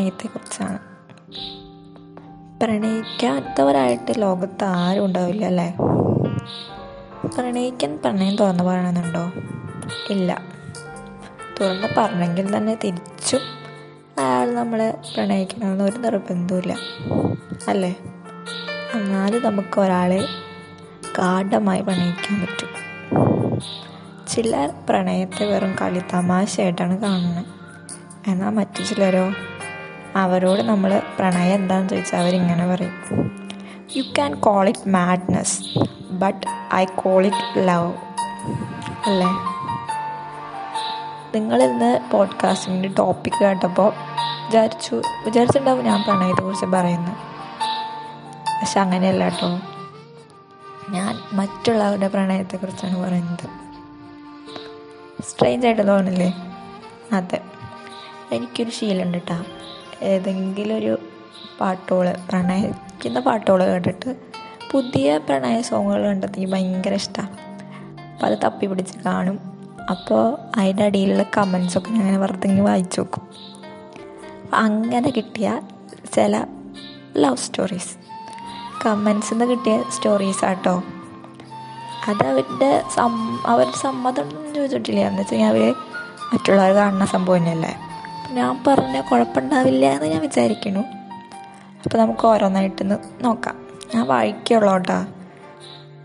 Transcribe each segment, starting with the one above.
പ്രണയത്തെക്കുറിച്ചാണ് പ്രണയിക്കാത്തവരായിട്ട് ലോകത്ത് ആരും ഉണ്ടാവില്ല അല്ലേ? പ്രണയിക്കാൻ പ്രണയം തുറന്നു പറയണമെന്നുണ്ടോ? ഇല്ല. തുറന്ന് പറഞ്ഞെങ്കിൽ തന്നെ തിരിച്ചും അയാൾ നമ്മളെ പ്രണയിക്കണമെന്ന് ഒരു നിർബന്ധമില്ല അല്ലേ? എന്നാലും നമുക്ക് ഒരാളെ ഗാഠമായി പ്രണയിക്കാൻ പറ്റും. ചിലർ പ്രണയത്തെ വെറും കളി തമാശയായിട്ടാണ് കാണുന്നത്. എന്നാൽ മറ്റു ചിലരോ? അവരോട് നമ്മൾ പ്രണയം എന്താണെന്ന് ചോദിച്ചാൽ അവരിങ്ങനെ പറയും. You can call it madness but I call it love അല്ലേ? നിങ്ങളിന്ന് പോഡ്കാസ്റ്റിന്റെ ടോപ്പിക് കേട്ടപ്പോൾ വിചാരിച്ചു വിചാരിച്ചിട്ടുണ്ടാവും ഞാൻ പ്രണയത്തെക്കുറിച്ച് പറയുന്നു. പക്ഷെ അങ്ങനെയല്ല കേട്ടോ ഞാൻ മറ്റുള്ളവരുടെ പ്രണയത്തെക്കുറിച്ചാണ് പറയുന്നത്. സ്ട്രെയിഞ്ച് ആയിട്ട് തോന്നില്ലേ? അതെ. എനിക്കൊരു ശീലമുണ്ട് കേട്ടോ ഏതെങ്കിലും ഒരു പാട്ടുകൾ പ്രണയിക്കുന്ന പാട്ടുകൾ കേട്ടിട്ട് പുതിയ പ്രണയ സോങ്ങുകൾ കണ്ടെത്തി. ഭയങ്കര ഇഷ്ടമാണ് അപ്പോൾ അത് തപ്പി പിടിച്ച് കാണും. അപ്പോൾ അതിന്റെ അടിയിലുള്ള കമൻസൊക്കെ ഞാൻ അങ്ങനെ വായിച്ചു നോക്കും. അങ്ങനെ കിട്ടിയ ചില ലവ് സ്റ്റോറീസ് കമൻസിൽ നിന്ന് കിട്ടിയ സ്റ്റോറീസ് ആട്ടോ. അത് അവരുടെ സം അവരുടെ സമ്മതം ചോദിച്ചിട്ടില്ല. എന്ന് വെച്ച് കഴിഞ്ഞാൽ അവർ മറ്റുള്ളവർ കാണുന്ന സംഭവം തന്നെയല്ലേ? അപ്പം ഞാൻ പറഞ്ഞ കുഴപ്പമുണ്ടാവില്ല എന്ന് ഞാൻ വിചാരിക്കുന്നു. അപ്പോൾ നമുക്ക് ഓരോന്നായിട്ടൊന്ന് നോക്കാം. ഞാൻ വായിക്കുള്ളൂ കേട്ടോ.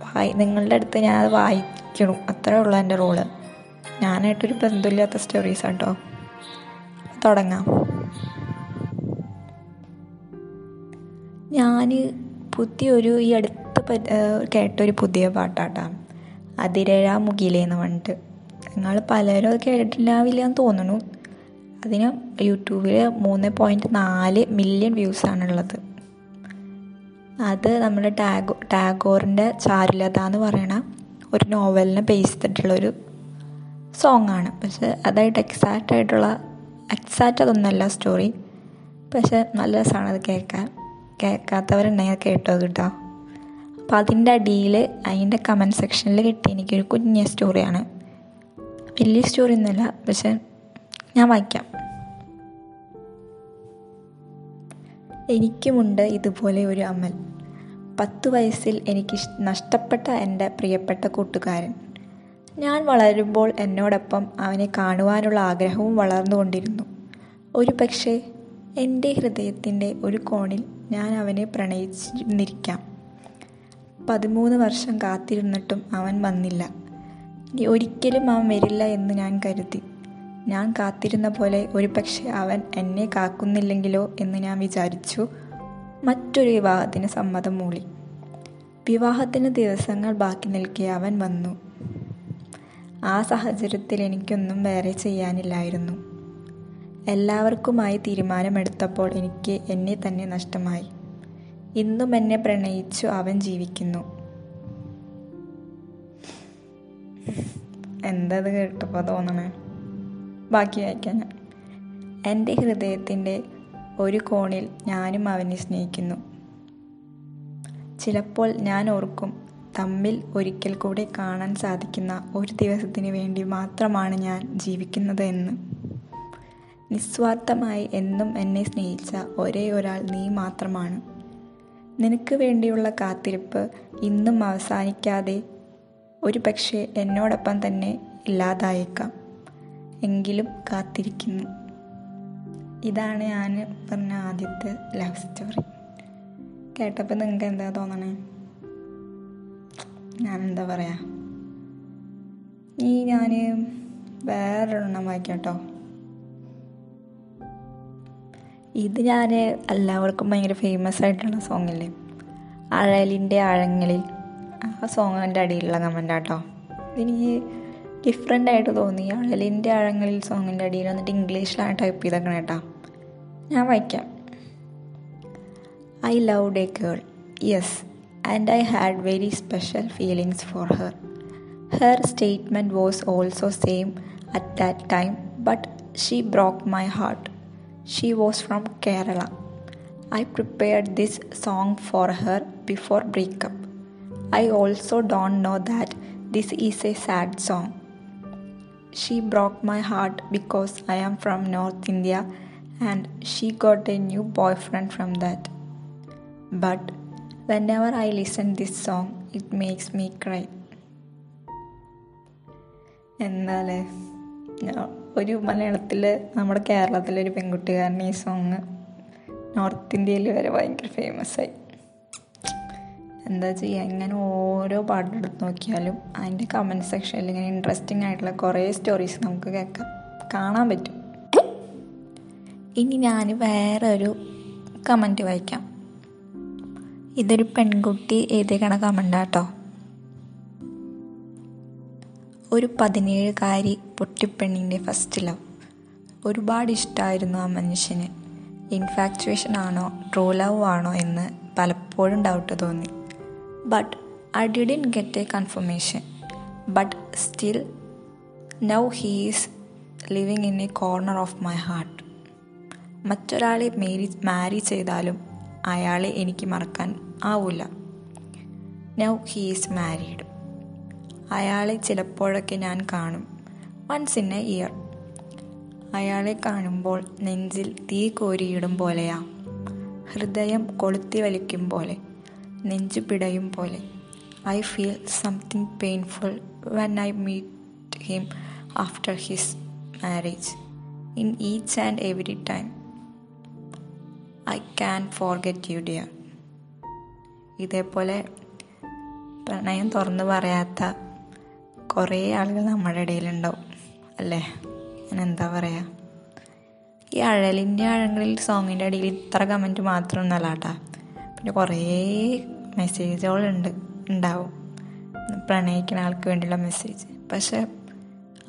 വായി നിങ്ങളുടെ അടുത്ത് ഞാൻ അത് വായിക്കണം അത്രേ ഉള്ളൂ എന്റെ റോൾ. ഞാനായിട്ടൊരു ബന്ധമില്ലാത്ത സ്റ്റോറീസ് കേട്ടോ. തുടങ്ങാം. ഞാൻ പുതിയൊരു ഈ അടുത്ത് കേട്ടൊരു പുതിയ പാട്ടാട്ടാ. അതിരഴ മുകിലേന്ന് പറഞ്ഞിട്ട്. നിങ്ങൾ പലരും അത് കേട്ടിട്ടില്ലാവില്ല എന്ന് തോന്നുന്നു. അതിന് യൂട്യൂബിൽ മൂന്ന് പോയിന്റ് നാല് മില്യൺ വ്യൂസാണുള്ളത് അത് നമ്മുടെ ടാഗോ ടാഗോറിന്റെ ചാരുലത എന്ന് പറയണ ഒരു നോവലിനെ ബേസ് ചെയ്തിട്ടുള്ളൊരു ആണ്. പക്ഷെ അതായിട്ട് എക്സാക്റ്റ് ആയിട്ടുള്ള എക്സാക്റ്റ് അതൊന്നല്ല സ്റ്റോറി പക്ഷെ നല്ല രസമാണ് അത് കേൾക്കാൻ. കേൾക്കാത്തവരുണ്ടെങ്കിൽ കേട്ടോ കേട്ടോ. അപ്പോൾ അതിന്റെ അടിയിൽ അതിന്റെ കമന്റ് സെക്ഷനിൽ കിട്ടിയ എനിക്കൊരു കുഞ്ഞ സ്റ്റോറിയാണ് വലിയ സ്റ്റോറി ഒന്നുമല്ല. പക്ഷെ ഞാൻ വായിക്കാം. എനിക്കുമുണ്ട് ഇതുപോലെ ഒരു അമൽ. പത്ത് വയസ്സിൽ എനിക്ക് നഷ്ടപ്പെട്ട എന്റെ പ്രിയപ്പെട്ട കൂട്ടുകാരൻ. ഞാൻ വളരുമ്പോൾ എന്നോടൊപ്പം അവനെ കാണുവാനുള്ള ആഗ്രഹവും വളർന്നുകൊണ്ടിരുന്നു. ഒരു പക്ഷേ എന്റെ ഹൃദയത്തിന്റെ ഒരു കോണിൽ ഞാൻ അവനെ പ്രണയിച്ചിരുന്നിരിക്കാം. പതിമൂന്ന് വർഷം കാത്തിരുന്നിട്ടും അവൻ വന്നില്ല. ഒരിക്കലും അവൻ വരില്ല എന്ന് ഞാൻ കരുതി. ഞാൻ കാത്തിരുന്ന പോലെ ഒരു പക്ഷേ അവൻ എന്നെ കാക്കുന്നില്ലെങ്കിലോ എന്ന് ഞാൻ വിചാരിച്ചു. മറ്റൊരു വിവാഹത്തിന് സമ്മതം മൂളി. വിവാഹത്തിന് ദിവസങ്ങൾ ബാക്കി നിൽക്കെ അവൻ വന്നു. ആ സാഹചര്യത്തിൽ എനിക്കൊന്നും വേറെ ചെയ്യാനില്ലായിരുന്നു. എല്ലാവർക്കുമായി തീരുമാനമെടുത്തപ്പോൾ എനിക്ക് എന്നെ തന്നെ നഷ്ടമായി. ഇന്നും എന്നെ പ്രണയിച്ചു അവൻ ജീവിക്കുന്നു. എന്തത് കേട്ടപ്പോൾ തോന്നണേ? ബാക്കി വായിക്കാൻ ഞാൻ എന്റെ ഹൃദയത്തിന്റെ ഒരു കോണിൽ ഞാനും അവനെ സ്നേഹിക്കുന്നു. ചിലപ്പോൾ ഞാൻ ഓർക്കും തമ്മിൽ ഒരിക്കൽ കൂടെ കാണാൻ സാധിക്കുന്ന ഒരു ദിവസത്തിന് വേണ്ടി മാത്രമാണ് ഞാൻ ജീവിക്കുന്നത് എന്ന്. നിസ്വാർത്ഥമായി എന്നും എന്നെ സ്നേഹിച്ച ഒരേ ഒരാൾ നീ മാത്രമാണ്. നിനക്ക് വേണ്ടിയുള്ള കാത്തിരിപ്പ് ഇന്നും അവസാനിക്കാതെ ഒരു പക്ഷേ എന്നോടൊപ്പം തന്നെ ഇല്ലാതായേക്കാം. എങ്കിലും കാത്തിരിക്കുന്നു. ഇതാണ് ഞാൻ പറഞ്ഞ ആദ്യത്തെ ലവ് സ്റ്റോറി കേട്ടപ്പോൾ നിങ്ങൾക്ക് എന്താ തോന്നണേ? ഞാൻ എന്താ പറയാ? ഈ ഞാൻ വേറൊരെണ്ണം വായിക്കട്ടോ. ഇത് ഞാൻ എല്ലാവർക്കും ഭയങ്കര ഫേമസ് ആയിട്ടുള്ള സോങ് അല്ലേ അഴലിന്റെ ആഴങ്ങളിൽ. ആ സോങ്ങിന്റെ അടിയിലുള്ള കമന്റ് ആട്ടോ. എനിക്ക് ഡിഫറെന്റ് ആയിട്ട് തോന്നി. അഴലിന്റെ ആഴങ്ങളിൽ സോങ്ങിന്റെ അടിയിൽ വന്നിട്ട് ഇംഗ്ലീഷിലാണ് ടൈപ്പ് ചെയ്തേക്കണേ കേട്ടോ ഞാൻ വായിക്കാം. I love a girl yes and I had very special feelings for her her statement was also same at that time but she broke my heart She was from Kerala. I prepared this song for her before breakup. I also don't know that this is a sad song. She broke my heart because I am from North India and she got a new boyfriend from that. But whenever I listen this song, it makes me cry. എന്നാലേ ഒരു മലയാളത്തിൽ നമ്മുടെ കേരളത്തിലൊരു പെൺകുട്ടികാരൻ ഈ song north ഇന്ത്യയിൽ വരെ ഭയങ്കര famous ആയി എന്താ ചെയ്യുക ഇങ്ങനെ ഓരോ പാട്ടെടുത്ത് നോക്കിയാലും അതിന്റെ കമന്റ് സെക്ഷനിൽ ഇങ്ങനെ ഇൻട്രസ്റ്റിംഗ് ആയിട്ടുള്ള കുറേ സ്റ്റോറീസ് നമുക്ക് കേൾക്കാം. കാണാൻ പറ്റും. ഇനി ഞാൻ വേറെ ഒരു കമന്റ് വായിക്കാം. ഇതൊരു പെൺകുട്ടി എഴുതിയേക്കണ കമന്റാട്ടോ ഒരു പതിനേഴുകാരി പൊട്ടിപ്പെണ്ണിന്റെ ഫസ്റ്റ് ലവ് ഒരുപാട് ഇഷ്ടമായിരുന്നു ആ മനുഷ്യന്. ഇൻഫാക്ച്വേഷൻ ആണോ ട്രൂ ലവ് ആണോ എന്ന് പലപ്പോഴും ഡൗട്ട് തോന്നി. But I didn't get a confirmation but still now he's living in a corner of my heart മറ്റൊരാളെ മേരി മാരി ചെയ്താലും അയാളെ എനിക്ക് മറക്കാൻ ആവില്ല നൗ ഹീ ഈസ് മാരീഡ് അയാളെ ചിലപ്പോഴൊക്കെ ഞാൻ കാണും. വൺസ് ഇൻ എ ഇയർ അയാളെ കാണുമ്പോൾ നെഞ്ചിൽ തീ കോരിയിടും പോലെയാ. ഹൃദയം കൊളുത്തി വലിക്കും പോലെ. നെഞ്ചു പിടയും പോലെ. I feel something painful when I meet him after his marriage in each and every time I can forget you dear ഇതേപോലെ പ്രണയം തുറന്നു പറയാത്ത കുറേ ആളുകൾ നമ്മുടെ ഇടയിലുണ്ടാവും അല്ലേ? ഞാൻ എന്താ പറയുക ഈ അഴലിന്റെ ആഴങ്ങളിൽ സോങ്ങിന്റെ അടിയിൽ ഇത്ര കമന്റ് മാത്രം ഒന്നല്ല കേട്ടാ. പിന്നെ കുറേ മെസ്സേജുകളുണ്ട് ഉണ്ടാവും. പ്രണയിക്കുന്ന ആൾക്ക് വേണ്ടിയുള്ള മെസ്സേജ് പക്ഷെ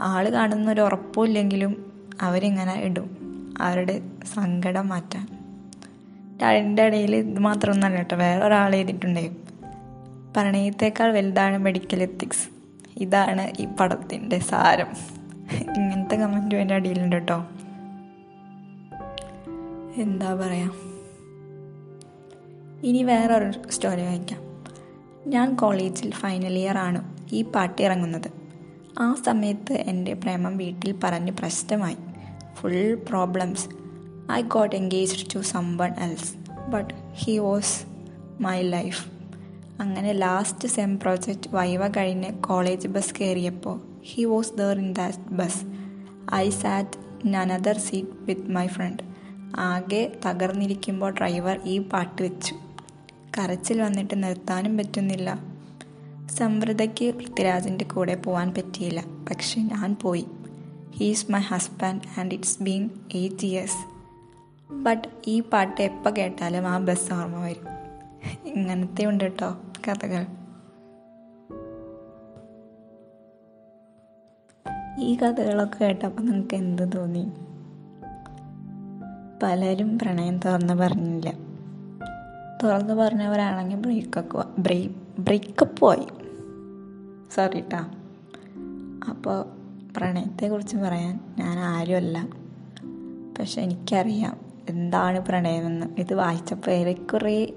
ആൾ കാണുന്ന ഒരു ഉറപ്പുമില്ലെങ്കിലും അവരിങ്ങനെ ഇടും. അവരുടെ സങ്കടം മാറ്റാൻ. അതിന്റെ ഇടയിൽ ഇത് മാത്രമൊന്നല്ല കേട്ടോ വേറെ ഒരാൾ എഴുതിയിട്ടുണ്ടേ. പ്രണയത്തേക്കാൾ വലുതാണ് മെഡിക്കൽ എത്തിക്സ് ഇതാണ് ഈ പടത്തിന്റെ സാരം. ഇങ്ങനത്തെ കമന്റും എന്റെ അടിയിലുണ്ട് കേട്ടോ. എന്താ പറയുക ഇനി വേറൊരു സ്റ്റോറി വായിക്കാം. ഞാൻ കോളേജിൽ ഫൈനൽ ഇയർ ആണ് ഈ പാട്ട് ഇറങ്ങുന്നത്. ആ സമയത്ത് എന്റെ പ്രേമം വീട്ടിൽ പറഞ്ഞ് പ്രശ്നമായി. Full problems I got engaged to someone else but he was my life അങ്ങനെ ലാസ്റ്റ് സെം പ്രോജക്റ്റ് വൈവ കഴിഞ്ഞ് കോളേജ് ബസ് കയറിയപ്പോൾ he was there in that bus I sat in another seat with my friend ആകെ തകർന്നിരിക്കുമ്പോൾ driver ഈ പാട്ട് വെച്ചു. കരച്ചിൽ വന്നിട്ട് നിർത്താനും പറ്റുന്നില്ല. സമൃദ്ധയ്ക്ക് പൃഥ്വിരാജിന്റെ കൂടെ പോകാൻ പറ്റിയില്ല. പക്ഷെ ഞാൻ പോയി. He's my husband and it's been eight years but ഈ പാട്ട് എപ്പോൾ കേട്ടാലും ആ ബസ് ഓർമ്മ വരും. ഇങ്ങനത്തെ ഉണ്ട് കേട്ടോ കഥകൾ. ഈ കഥകളൊക്കെ കേട്ടപ്പോൾ നിങ്ങൾക്ക് എന്ത് തോന്നി? പലരും പ്രണയം തുറന്ന് പറഞ്ഞില്ല. തുറന്ന് പറഞ്ഞവരാണെങ്കിൽ ബ്രേക്കൊക്കെ ബ്രേക്ക് ബ്രേക്കപ്പ് പോയി. സോറി കേട്ടാ അപ്പോൾ പ്രണയത്തെക്കുറിച്ച് പറയാൻ ഞാൻ ആരുമല്ല. പക്ഷെ എനിക്കറിയാം എന്താണ് പ്രണയമെന്ന്. ഇത് വായിച്ചപ്പോൾ ഏറെക്കുറെ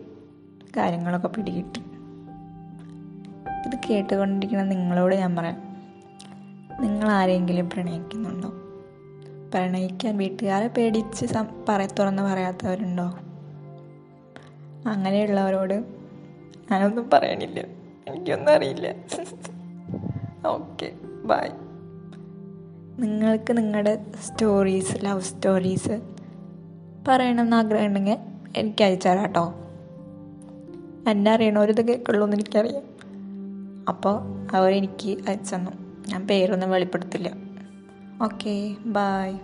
കാര്യങ്ങളൊക്കെ പിടികിട്ടി. ഇത് കേട്ടുകൊണ്ടിരിക്കുന്ന നിങ്ങളോട് ഞാൻ പറയാം. നിങ്ങൾ ആരെങ്കിലും പ്രണയിക്കുന്നുണ്ടോ? പ്രണയിക്കാൻ വീട്ടുകാരെ പേടിച്ച് സം പറ തുറന്ന് പറയാത്തവരുണ്ടോ? അങ്ങനെയുള്ളവരോട് ഞാനൊന്നും പറയണില്ല. എനിക്കൊന്നും അറിയില്ല. ഓക്കെ ബൈ നിങ്ങൾക്ക് നിങ്ങളുടെ സ്റ്റോറീസ് ലവ് സ്റ്റോറീസ് പറയണമെന്ന് ആഗ്രഹം ഉണ്ടെങ്കിൽ എനിക്ക് അയച്ചുതരാം കേട്ടോ എന്നെ അറിയണവരിത് കേൾക്കുള്ളൂ എന്ന് എനിക്കറിയാം. അപ്പോൾ അവരെനിക്ക് അയച്ചു തന്നു. ഞാൻ പേരൊന്നും വെളിപ്പെടുത്തില്ല. Okay bye